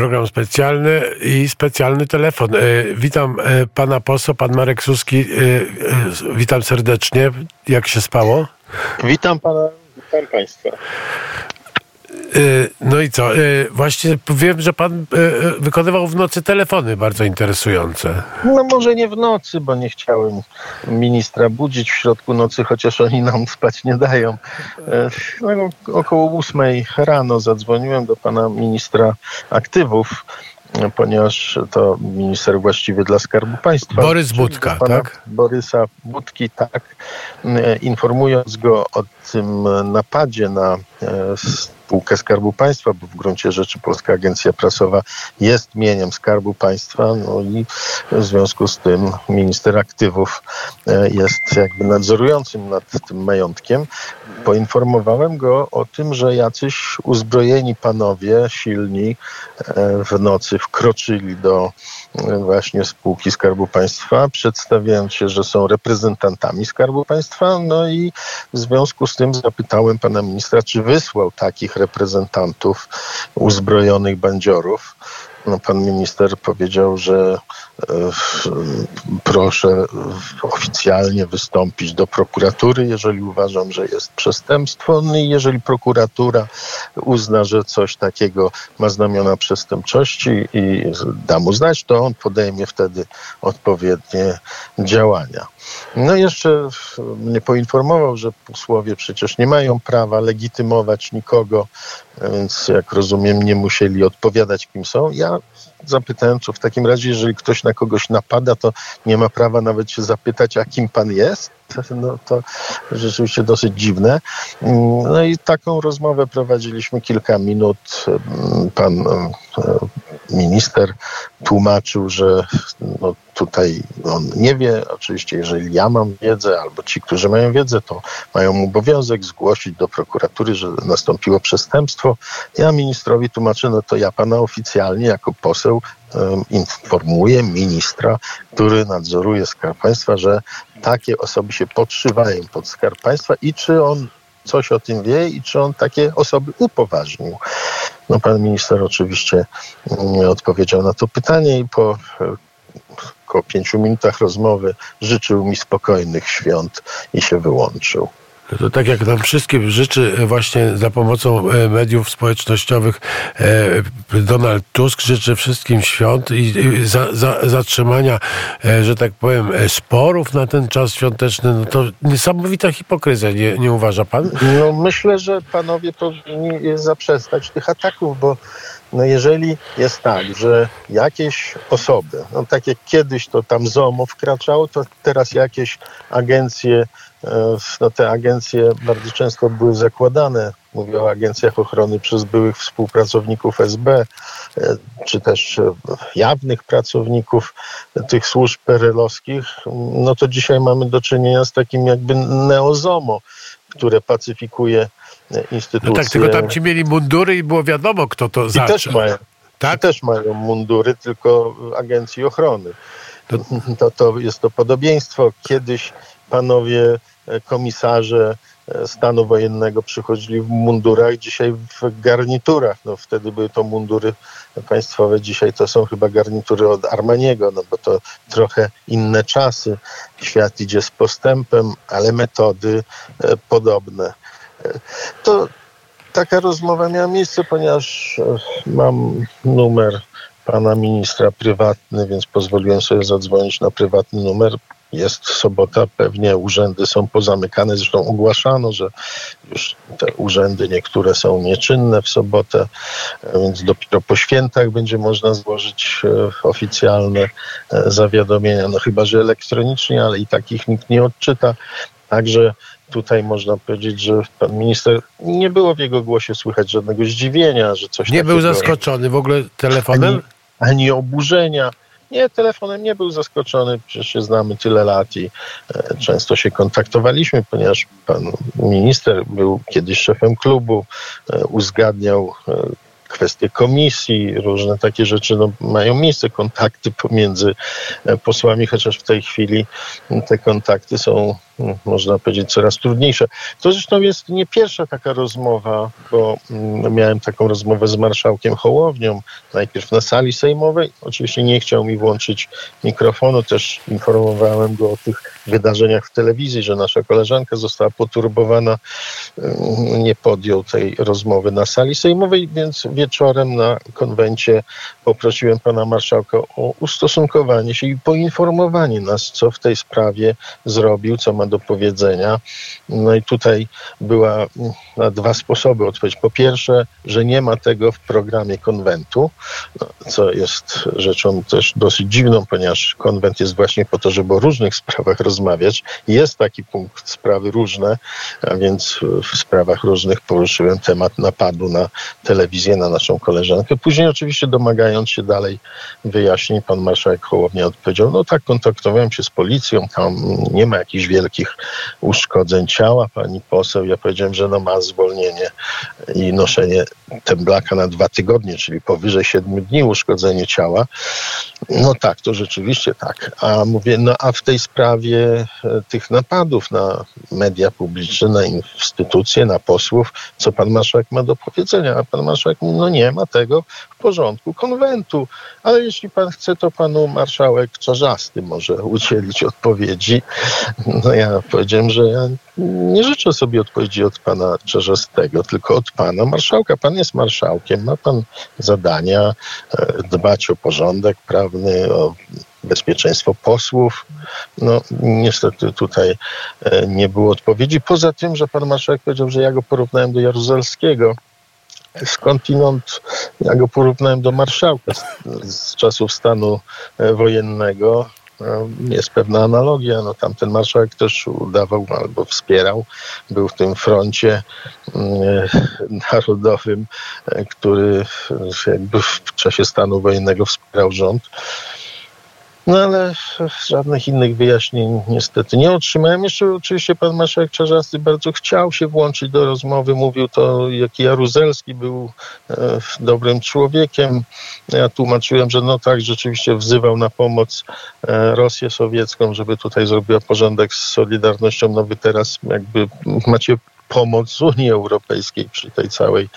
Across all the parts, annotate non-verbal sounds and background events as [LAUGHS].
program specjalny i specjalny telefon. E, witam e, pana posła, pan Marek Suski. E, witam serdecznie. Jak się spało? Witam pana, witam państwa. No i co? Właśnie wiem, że pan wykonywał w nocy telefony bardzo interesujące. No może nie w nocy, bo nie chciałem ministra budzić w środku nocy, chociaż oni nam spać nie dają. No, około ósmej rano zadzwoniłem do pana ministra aktywów ponieważ to minister właściwy dla Skarbu Państwa. Borys Budka, tak? Borysa Budki, tak. Informując go o tym napadzie na spółkę Skarbu Państwa, bo w gruncie rzeczy Polska Agencja Prasowa jest mieniem Skarbu Państwa, no i w związku z tym minister aktywów e, jest jakby nadzorującym nad tym majątkiem. Poinformowałem go o tym, że jacyś uzbrojeni panowie, silni, e, w nocy wkroczyli do właśnie spółki Skarbu Państwa, przedstawiając się, że są reprezentantami Skarbu Państwa. No i w związku z tym zapytałem pana ministra, czy wysłał takich reprezentantów uzbrojonych bandziorów. No, pan minister powiedział, że e, proszę oficjalnie wystąpić do prokuratury, jeżeli uważam, że jest przestępstwo. No i jeżeli prokuratura uzna, że coś takiego ma znamiona przestępczości i da mu znać, to on podejmie wtedy odpowiednie działania. No jeszcze mnie poinformował, że posłowie przecież nie mają prawa legitymować nikogo, więc jak rozumiem nie musieli odpowiadać kim są. Ja zapytałem, co w takim razie, jeżeli ktoś na kogoś napada, to nie ma prawa nawet się zapytać, a kim pan jest? [LAUGHS] No to rzeczywiście dosyć dziwne. No i taką rozmowę prowadziliśmy kilka minut. Pan e, minister tłumaczył, że no tutaj on nie wie. Oczywiście, jeżeli ja mam wiedzę, albo ci, którzy mają wiedzę, to mają obowiązek zgłosić do prokuratury, że nastąpiło przestępstwo. Ja ministrowi tłumaczę, no to ja pana oficjalnie jako poseł informuję ministra, który nadzoruje Skarb Państwa, że takie osoby się podszywają pod Skarb Państwa i czy on coś o tym wie i czy on takie osoby upoważnił. No, pan minister oczywiście mm, odpowiedział na to pytanie i po e, około pięciu minutach rozmowy życzył mi spokojnych świąt i się wyłączył. To tak jak nam wszystkim życzy e, właśnie za pomocą e, mediów społecznościowych e, Donald Tusk, życzy wszystkim świąt i za, za, zatrzymania, że tak powiem, sporów na ten czas świąteczny. No to niesamowita hipokryzja, nie, nie uważa pan? No myślę, że panowie powinni zaprzestać tych ataków, bo no jeżeli jest tak, że jakieś osoby, no tak jak kiedyś to tam ZOMO wkraczało, to teraz jakieś agencje E, no te agencje bardzo często były zakładane, mówię o agencjach ochrony przez byłych współpracowników SB, e, czy też e, jawnych pracowników tych służb perelowskich, no to dzisiaj mamy do czynienia z takim jakby neozomo, które pacyfikuje instytucje. No tak, tylko tam ci mieli mundury i było wiadomo, kto to I zaczął. Też mają, tak? też mają mundury, tylko agencji ochrony. To... To, to jest to podobieństwo. Kiedyś panowie E, komisarze e, stanu wojennego przychodzili w mundurach, dzisiaj w garniturach. No, wtedy były to mundury państwowe, dzisiaj to są chyba garnitury od Armaniego, no bo to trochę inne czasy. Świat idzie z postępem, ale metody e, podobne. To taka rozmowa miała miejsce, ponieważ mam numer pana ministra prywatny, więc pozwoliłem sobie zadzwonić na prywatny numer jest sobota, pewnie urzędy są pozamykane. Zresztą ogłaszano, że już te urzędy niektóre są nieczynne w sobotę, więc dopiero po świętach będzie można złożyć e, oficjalne e, zawiadomienia. No chyba, że elektronicznie, ale i takich nikt nie odczyta. Także tutaj można powiedzieć, że pan minister nie było w jego głosie słychać żadnego zdziwienia, że coś Nie był zaskoczony w ogóle telefonem? Ani, ani oburzenia. Nie, telefonem nie był zaskoczony, przecież się znamy tyle lat i e, często się kontaktowaliśmy, ponieważ pan minister był kiedyś szefem klubu, e, uzgadniał e, kwestie komisji, różne takie rzeczy no, mają miejsce, kontakty pomiędzy posłami, chociaż w tej chwili te kontakty są można powiedzieć, coraz trudniejsze. To zresztą jest nie pierwsza taka rozmowa, bo mm, miałem taką rozmowę z marszałkiem Hołownią, najpierw na sali sejmowej. Oczywiście nie chciał mi włączyć mikrofonu, też informowałem go o tych wydarzeniach w telewizji, że nasza koleżanka została poturbowana. Mm, nie podjął tej rozmowy na sali sejmowej, więc wieczorem na konwencie poprosiłem pana marszałka o ustosunkowanie się i poinformowanie nas, co w tej sprawie zrobił, co ma do powiedzenia. No i tutaj była na dwa sposoby odpowiedź. Po pierwsze, że nie ma tego w programie konwentu, no, co jest rzeczą też dosyć dziwną, ponieważ konwent jest właśnie po to, żeby o różnych sprawach rozmawiać. Jest taki punkt sprawy różne, a więc w sprawach różnych poruszyłem temat napadu na telewizję, na naszą koleżankę. Później oczywiście domagając się dalej wyjaśnień, pan marszałek Hołownia odpowiedział, no tak, kontaktowałem się z policją, tam nie ma jakichś wielkich uszkodzeń ciała. Pani poseł, ja powiedziałem, że no ma zwolnienie i noszenie temblaka na dwa tygodnie, czyli powyżej siedmiu dni uszkodzenie ciała. No tak, to rzeczywiście tak. A mówię, no a w tej sprawie e, tych napadów na media publiczne, na instytucje, na posłów, co pan marszałek ma do powiedzenia? A pan marszałek mówi, no nie ma tego w porządku konwentu. Ale jeśli pan chce, to panu marszałek Czarzasty może udzielić odpowiedzi. No ja powiedziałem, że ja nie życzę sobie odpowiedzi od pana Czarzastego, tylko od pana marszałka. Pan jest marszałkiem, ma pan zadania e, dbać o porządek prawny, o bezpieczeństwo posłów. No niestety tutaj e, nie było odpowiedzi. Poza tym, że pan marszałek powiedział, że ja go porównałem do Jaruzelskiego. Skądinąd ja go porównałem do marszałka z, z czasów stanu e, wojennego. Jest pewna analogia. No, tamten marszałek też udawał albo wspierał, był w tym froncie mm, narodowym, e, który jakby w czasie stanu wojennego wspierał rząd. No ale żadnych innych wyjaśnień niestety nie otrzymałem. Jeszcze oczywiście pan marszałek Czarzasty bardzo chciał się włączyć do rozmowy. Mówił to, jaki Jaruzelski był e, dobrym człowiekiem. Ja tłumaczyłem, że no tak, rzeczywiście wzywał na pomoc e, Rosję sowiecką, żeby tutaj zrobiła porządek z Solidarnością. No wy teraz jakby macie pomoc Unii Europejskiej przy tej całej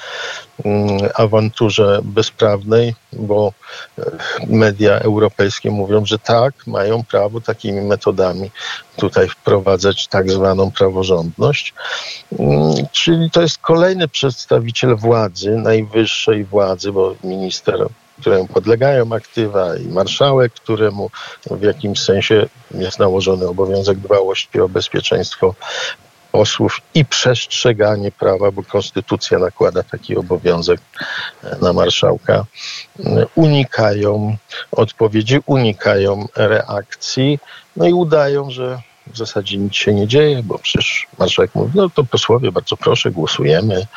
mm, awanturze bezprawnej, bo e, media europejskie mówią, że tak, mają prawo takimi metodami tutaj wprowadzać tak zwaną praworządność. Mm, czyli to jest kolejny przedstawiciel władzy, najwyższej władzy, bo minister któremu podlegają aktywa i marszałek, któremu w jakimś sensie jest nałożony obowiązek dbałości o bezpieczeństwo posłów i przestrzeganie prawa, bo konstytucja nakłada taki obowiązek e, na marszałka, e, unikają odpowiedzi, unikają reakcji, no i udają, że w zasadzie nic się nie dzieje, bo przecież marszałek mówi, no to posłowie, bardzo proszę, głosujemy,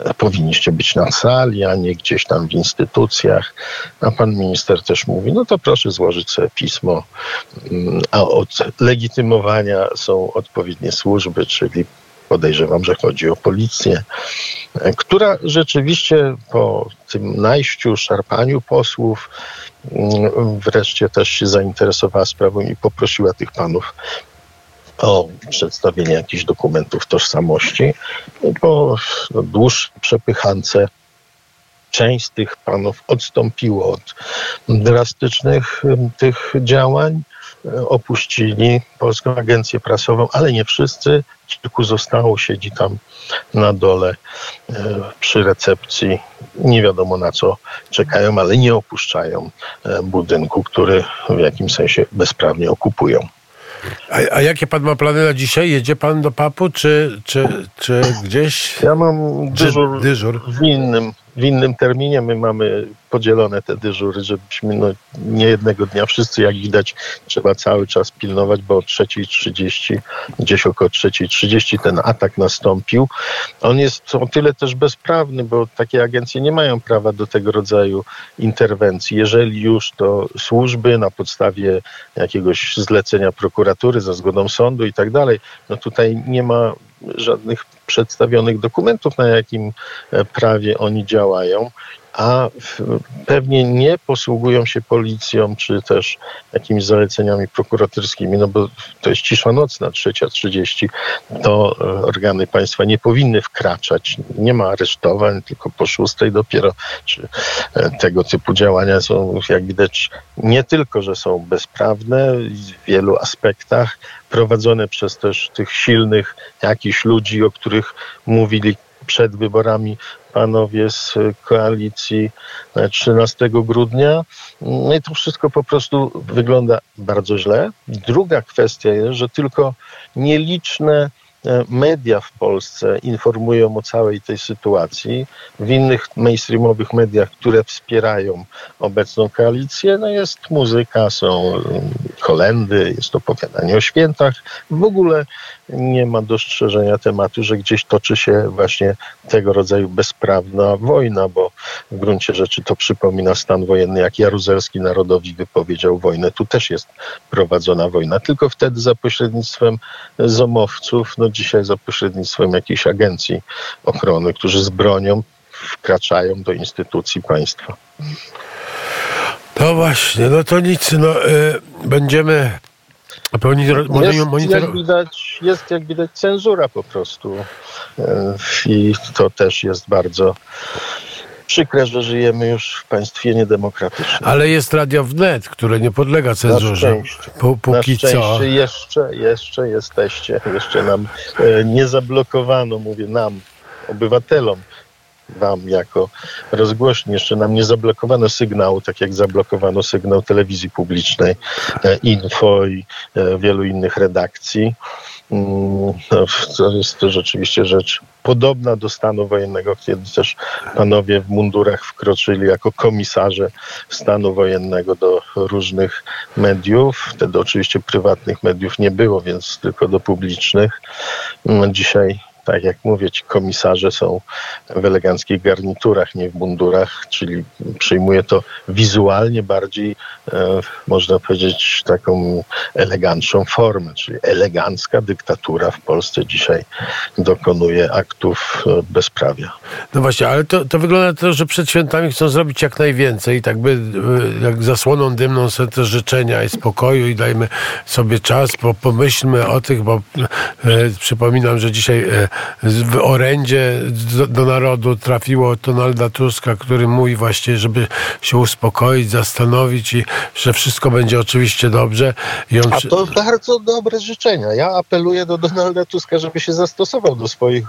e, powinniście być na sali, a nie gdzieś tam w instytucjach. A pan minister też mówi, no to proszę złożyć sobie pismo, mm, a od legitymowania są odpowiednie służby, czyli podejrzewam, że chodzi o policję, e, która rzeczywiście po tym najściu, szarpaniu posłów mm, wreszcie też się zainteresowała sprawą i poprosiła tych panów o przedstawienie jakichś dokumentów tożsamości. Po dłuższej przepychance część z tych panów odstąpiło od drastycznych tych działań, opuścili Polską Agencję Prasową, ale nie wszyscy. Kilku zostało, siedzi tam na dole e, przy recepcji. Nie wiadomo na co czekają, ale nie opuszczają e, budynku, który w jakimś sensie bezprawnie okupują. A, a, jakie pan ma plany na dzisiaj? Jedzie pan do papu, czy, czy, czy gdzieś? Ja mam dyżur, dyżur. w innym w innym terminie. My mamy podzielone te dyżury, żebyśmy no, nie jednego dnia wszyscy, jak widać, trzeba cały czas pilnować, bo o 3.30, gdzieś około 3.30 ten atak nastąpił. On jest o tyle też bezprawny, bo takie agencje nie mają prawa do tego rodzaju interwencji. Jeżeli już to służby na podstawie jakiegoś zlecenia prokuratury za zgodą sądu i tak dalej, no tutaj nie ma żadnych przedstawionych dokumentów, na jakim e, prawie oni działają. A pewnie nie posługują się policją czy też jakimiś zaleceniami prokuratorskimi, no bo to jest cisza nocna, trzecia trzydzieści, to e, organy państwa nie powinny wkraczać. Nie ma aresztowań, tylko po szóstej dopiero, czy e, tego typu działania są, jak widać, nie tylko, że są bezprawne w wielu aspektach, prowadzone przez też tych silnych jakichś ludzi, o których mówili przed wyborami panowie z koalicji 13 e, grudnia. No i to wszystko po prostu wygląda bardzo źle. Druga kwestia jest, że tylko nieliczne E, media w Polsce informują o całej tej sytuacji. W innych mainstreamowych mediach, które wspierają obecną koalicję, no jest muzyka, są kolendy, jest opowiadanie o świętach. W ogóle nie ma dostrzeżenia tematu, że gdzieś toczy się właśnie tego rodzaju bezprawna wojna, bo w gruncie rzeczy to przypomina stan wojenny, jak Jaruzelski narodowi wypowiedział wojnę. Tu też jest prowadzona wojna, tylko wtedy za pośrednictwem zomowców, no dzisiaj za pośrednictwem jakiejś agencji ochrony, którzy z bronią wkraczają do instytucji państwa. No właśnie, no to nic, no y, będziemy jest, jak widać, jest jak widać cenzura po prostu y, i to też jest bardzo przykre, że żyjemy już w państwie niedemokratycznym. Ale jest Radio Wnet, które nie podlega cenzurze. Na szczęście. póki Na szczęście co. Jeszcze, jeszcze jesteście. Jeszcze nam e, nie zablokowano, mówię nam, obywatelom, wam jako rozgłośni. Jeszcze nam nie zablokowano sygnału, tak jak zablokowano sygnał telewizji publicznej, e, Info i e, wielu innych redakcji. Mm, no, to jest to rzeczywiście rzecz podobna do stanu wojennego, kiedy też panowie w mundurach wkroczyli jako komisarze stanu wojennego do różnych mediów. Wtedy oczywiście prywatnych mediów nie było, więc tylko do publicznych. Mm, dzisiaj tak jak mówię, ci komisarze są w eleganckich garniturach, nie w mundurach, czyli przyjmuje to wizualnie bardziej, e, można powiedzieć, taką elegancką formę, czyli elegancka dyktatura w Polsce dzisiaj dokonuje aktów e, bezprawia. No właśnie, ale to, to wygląda to, że przed świętami chcą zrobić jak najwięcej, tak by e, jak zasłoną dymną są te życzenia i spokoju i dajmy sobie czas, bo pomyślmy o tych, bo e, przypominam, że dzisiaj e, w orędzie do, do, narodu trafiło Donalda Tuska, który mówi właśnie, żeby się uspokoić, zastanowić i że wszystko będzie oczywiście dobrze. On... A to bardzo dobre życzenia. Ja apeluję do Donalda Tuska, żeby się zastosował do swoich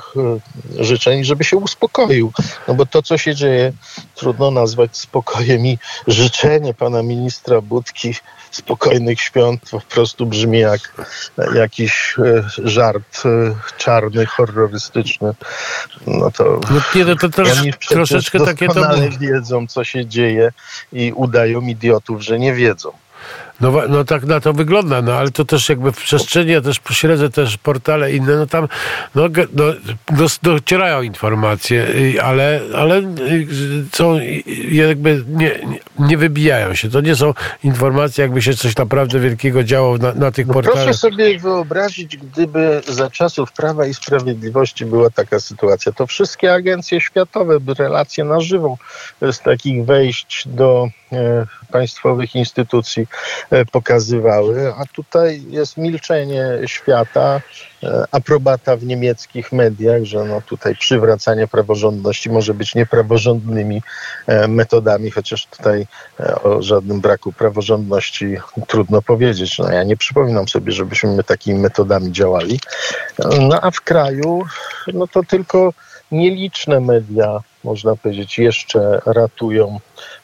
e, życzeń, żeby się uspokoił. No bo to, co się dzieje, trudno nazwać spokojem i życzenie pana ministra Budki spokojnych świąt po prostu brzmi jak jakiś e, żart e, czarny, horrorystyczny. No to, no, nie, to też troszeczkę takie to... wiedzą, co się dzieje i udają idiotów, że nie wiedzą. No, no tak na to wygląda, no ale to też jakby w przestrzeni, ja też pośledzę też portale inne, no tam no, no, docierają informacje, ale, ale są jakby nie, nie wybijają się. To nie są informacje, jakby się coś naprawdę wielkiego działo na, na tych no portalach. Proszę sobie wyobrazić, gdyby za czasów Prawa i Sprawiedliwości była taka sytuacja, to wszystkie agencje światowe by relacje na żywo z takich wejść do e, państwowych instytucji pokazywały, a tutaj jest milczenie świata, e, aprobata w niemieckich mediach, że no tutaj przywracanie praworządności może być niepraworządnymi e, metodami, chociaż tutaj o żadnym braku praworządności trudno powiedzieć. No ja nie przypominam sobie, żebyśmy takimi metodami działali. No a w kraju, no to tylko nieliczne media, można powiedzieć, jeszcze ratują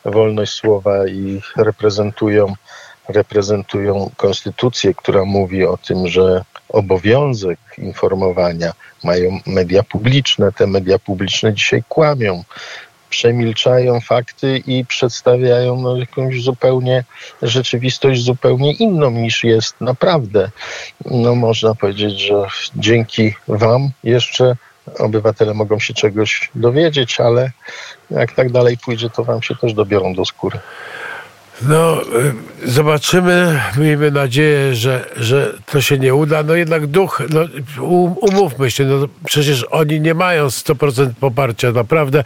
wolność słowa i reprezentują reprezentują konstytucję, która mówi o tym, że obowiązek informowania mają media publiczne. Te media publiczne dzisiaj kłamią, przemilczają fakty i przedstawiają no, jakąś zupełnie rzeczywistość zupełnie inną niż jest naprawdę. No można powiedzieć, że dzięki Wam jeszcze obywatele mogą się czegoś dowiedzieć, ale jak tak dalej pójdzie, to Wam się też dobiorą do skóry. No, y, zobaczymy. Miejmy nadzieję, że, że to się nie uda. No jednak duch, no, umówmy się, no, przecież oni nie mają 100% poparcia. Naprawdę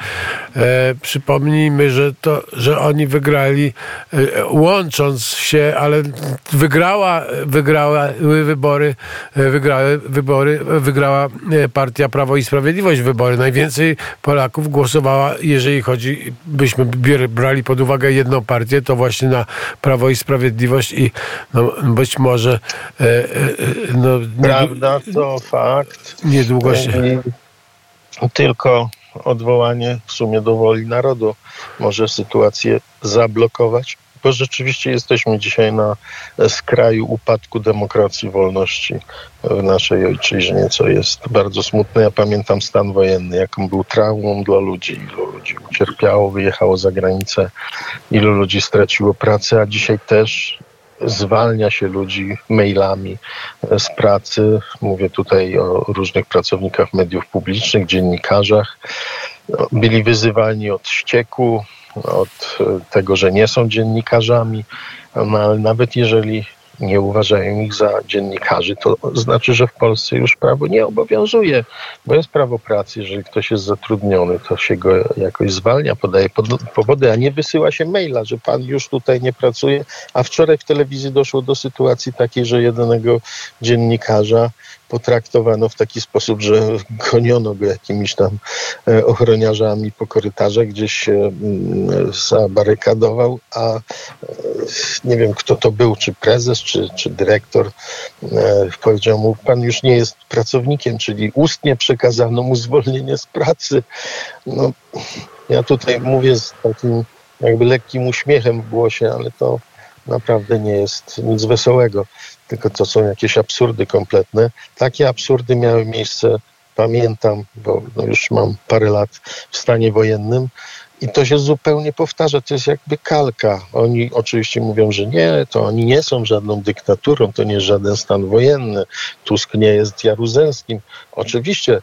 e, przypomnijmy, że, to, że oni wygrali e, łącząc się, ale wygrała, wygrała wybory, e, wygrały wybory, wygrała e, partia Prawo i Sprawiedliwość wybory. Najwięcej Polaków głosowała, jeżeli chodzi, byśmy brali pod uwagę jedną partię, to właśnie na Prawo i Sprawiedliwość i no, być może e, e, no, Prawda, to fakt. Niedługo się... Tylko odwołanie w sumie do woli narodu może sytuację zablokować, bo rzeczywiście jesteśmy dzisiaj na skraju upadku demokracji, wolności w naszej ojczyźnie, co jest bardzo smutne. Ja pamiętam stan wojenny, jaką był traumą dla ludzi, ilu ludzi ucierpiało, wyjechało za granicę, ilu ludzi straciło pracę, a dzisiaj też zwalnia się ludzi mailami z pracy. Mówię tutaj o różnych pracownikach mediów publicznych, dziennikarzach. Byli wyzywani od ścieku, od tego, że nie są dziennikarzami, no, ale nawet jeżeli nie uważają ich za dziennikarzy, to znaczy, że w Polsce już prawo nie obowiązuje, bo jest prawo pracy. Jeżeli ktoś jest zatrudniony, to się go jakoś zwalnia, podaje powody, a nie wysyła się maila, że pan już tutaj nie pracuje. A wczoraj w telewizji doszło do sytuacji takiej, że jedynego dziennikarza potraktowano w taki sposób, że goniono go jakimiś tam e, ochroniarzami po korytarzach, gdzieś się mm, zabarykadował, a e, nie wiem kto to był, czy prezes, czy, czy dyrektor, e, powiedział mu, pan już nie jest pracownikiem, czyli ustnie przekazano mu zwolnienie z pracy. No, ja tutaj mówię z takim jakby lekkim uśmiechem w głosie, ale to naprawdę nie jest nic wesołego tylko to są jakieś absurdy kompletne. Takie absurdy miały miejsce, pamiętam, bo no już mam parę lat w stanie wojennym. I to się zupełnie powtarza, to jest jakby kalka. Oni oczywiście mówią, że nie, to oni nie są żadną dyktaturą, to nie jest żaden stan wojenny. Tusk nie jest Jaruzelskim. Oczywiście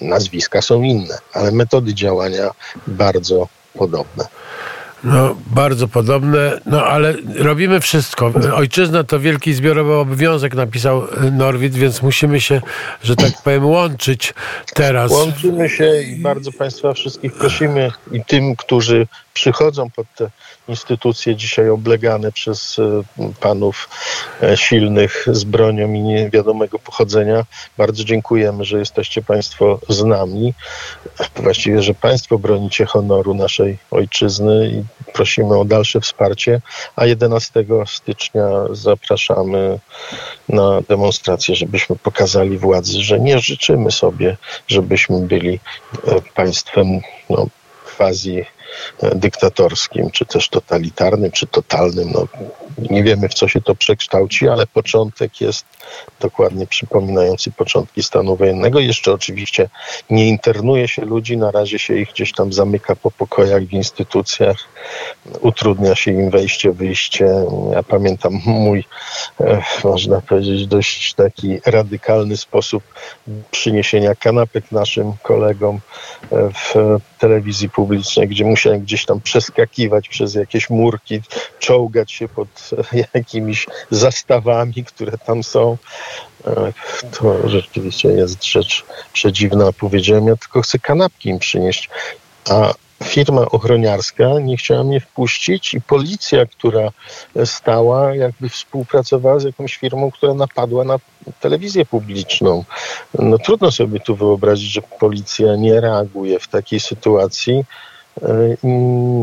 nazwiska są inne, ale metody działania bardzo podobne. No, bardzo podobne, no ale robimy wszystko. Ojczyzna to wielki zbiorowy obowiązek, napisał Norwid, więc musimy się, że tak powiem, łączyć teraz. Łączymy się i bardzo Państwa wszystkich prosimy i tym, którzy przychodzą pod te instytucje dzisiaj oblegane przez e, panów e, silnych z bronią i niewiadomego pochodzenia. Bardzo dziękujemy, że jesteście Państwo z nami. Właściwie, że Państwo bronicie honoru naszej ojczyzny i prosimy o dalsze wsparcie. A 11 stycznia zapraszamy na demonstrację, żebyśmy pokazali władzy, że nie życzymy sobie, żebyśmy byli e, państwem no, quasi dyktatorskim, czy też totalitarnym, czy totalnym. No, nie wiemy, w co się to przekształci, ale początek jest dokładnie przypominający początki stanu wojennego. Jeszcze oczywiście nie internuje się ludzi, na razie się ich gdzieś tam zamyka po pokojach w instytucjach, utrudnia się im wejście, wyjście. Ja pamiętam mój, e, można powiedzieć, dość taki radykalny sposób przyniesienia kanapek naszym kolegom e, w telewizji publicznej, gdzie musiałem gdzieś tam przeskakiwać przez jakieś murki, czołgać się pod jakimiś zastawami, które tam są. E, to rzeczywiście jest rzecz przedziwna. Powiedziałem, ja tylko chcę kanapki im przynieść. A firma ochroniarska nie chciała mnie wpuścić i policja, która stała, jakby współpracowała z jakąś firmą, która napadła na telewizję publiczną. No trudno sobie tu wyobrazić, że policja nie reaguje w takiej sytuacji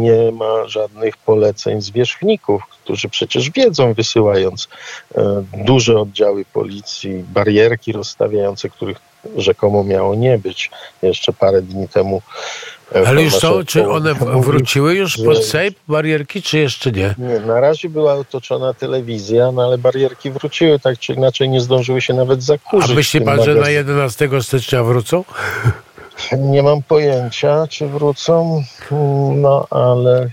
nie ma żadnych poleceń zwierzchników, którzy przecież wiedzą, wysyłając e, duże oddziały policji, barierki rozstawiające, których rzekomo miało nie być jeszcze parę dni temu. E, Ale już są, czy one wróciły już pod Sejm, barierki, czy jeszcze nie? Nie, na razie była otoczona telewizja, no ale barierki wróciły, tak czy inaczej nie zdążyły się nawet zakurzyć. A myśli pan, że na 11 stycznia wrócą? Nie mam pojęcia, czy wrócą, no ale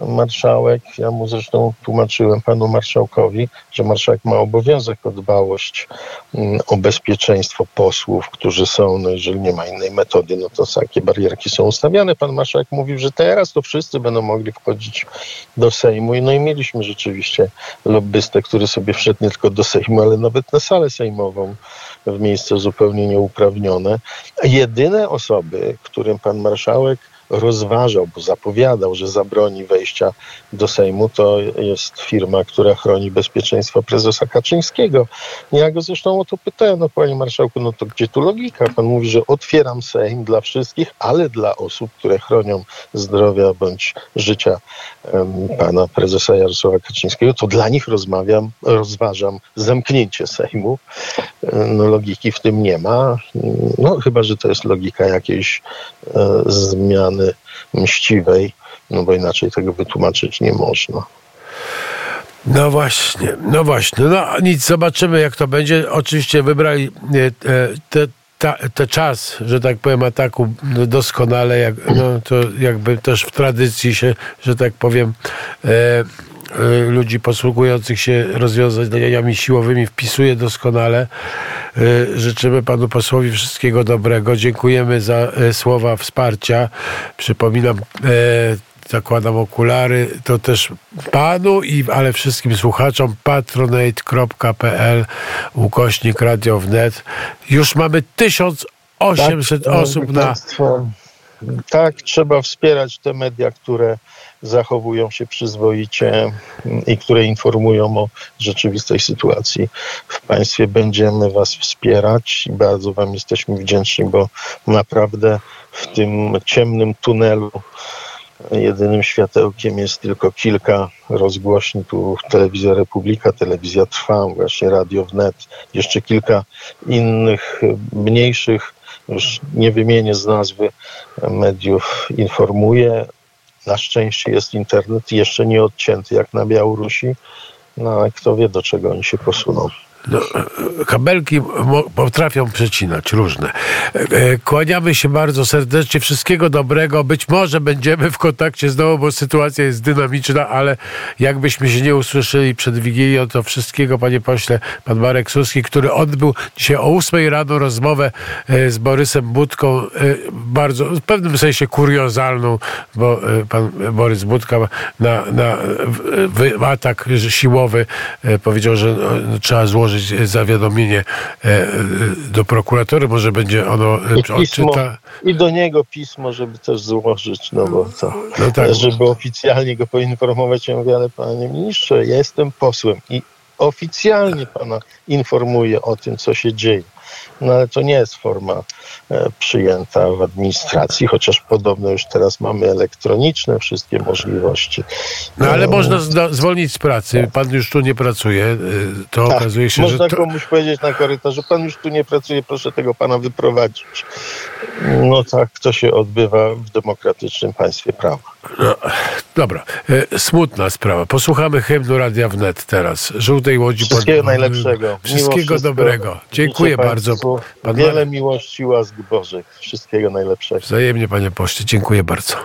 marszałek, ja mu zresztą tłumaczyłem panu marszałkowi, że marszałek ma obowiązek o dbałość mm, o bezpieczeństwo posłów, którzy są, no jeżeli nie ma innej metody, no to takie barierki są ustawiane. Pan marszałek mówił, że teraz to wszyscy będą mogli wchodzić do Sejmu. No i mieliśmy rzeczywiście lobbystę, który sobie wszedł nie tylko do Sejmu, ale nawet na salę sejmową w miejsce zupełnie nieuprawnione. Jedyne osoby, którym pan marszałek rozważał, bo zapowiadał, że zabroni wejścia do Sejmu, to jest firma, która chroni bezpieczeństwo prezesa Kaczyńskiego. Ja go zresztą o to pytałem, no panie marszałku, no to gdzie tu logika? Pan mówi, że otwieram Sejm dla wszystkich, ale dla osób, które chronią zdrowia bądź życia um, pana prezesa Jarosława Kaczyńskiego, to dla nich rozmawiam, rozważam zamknięcie Sejmu. No logiki w tym nie ma. No chyba, że to jest logika jakiejś e, zmiany mściwej, no bo inaczej tego wytłumaczyć nie można. No właśnie, no właśnie. No nic, zobaczymy jak to będzie. Oczywiście wybrali te, te, te czas, że tak powiem, ataku doskonale, jak, no, to jakby też w tradycji się, że tak powiem, e, e, ludzi posługujących się rozwiązaniami siłowymi wpisuje doskonale. E, życzymy panu posłowi wszystkiego dobrego. Dziękujemy za e, słowa wsparcia. Przypominam, zakładam okulary, to też panu, i, ale wszystkim słuchaczom patronate.pl ukośnik radio wnet. Już mamy 1800 tak, osób na... Państwo, tak, trzeba wspierać te media, które zachowują się przyzwoicie i które informują o rzeczywistej sytuacji w państwie. Będziemy Was wspierać i bardzo Wam jesteśmy wdzięczni, bo naprawdę w tym ciemnym tunelu Jedynym światełkiem jest tylko kilka rozgłośni. Tu Telewizja Republika, Telewizja Trwa, właśnie Radio Wnet, jeszcze kilka innych mniejszych, już nie wymienię z nazwy mediów, informuje. Na szczęście jest internet jeszcze nie odcięty jak na Białorusi, no ale kto wie do czego oni się posuną no, kabelki potrafią przecinać różne. E, kłaniamy się bardzo serdecznie. Wszystkiego dobrego. Być może będziemy w kontakcie znowu, bo sytuacja jest dynamiczna, ale jakbyśmy się nie usłyszeli przed Wigilią, to wszystkiego, panie pośle, pan Marek Suski, który odbył dzisiaj o 8 rano rozmowę e, z Borysem Budką, e, bardzo, w pewnym sensie kuriozalną, bo pan Borys Budka na, na atak siłowy powiedział, że trzeba złożyć złożyć zawiadomienie e, do prokuratury, może będzie ono I pismo, odczyta. I do niego pismo, żeby też złożyć, no bo to, no tak. żeby oficjalnie go poinformować. Ja mówię, ale panie ministrze, ja jestem posłem i oficjalnie pana informuję o tym, co się dzieje. No ale to nie jest forma e, przyjęta w administracji, chociaż podobno już teraz mamy elektroniczne wszystkie możliwości. No ale e, można zwolnić z pracy. Pan już tu nie pracuje. E, to tak, okazuje się, można że. Można komuś powiedzieć na korytarzu, pan już tu nie pracuje, proszę tego pana wyprowadzić. No tak to się odbywa w demokratycznym państwie prawa. No, dobra, smutna sprawa. Posłuchamy hymnu Radia Wnet teraz. Żółtej Łodzi. Wszystkiego pod... najlepszego. Wszystkiego dobrego. Dziękuję bardzo. Pan Wiele miłości, łask Bożych. Wszystkiego najlepszego. Wzajemnie, panie poście. Dziękuję bardzo.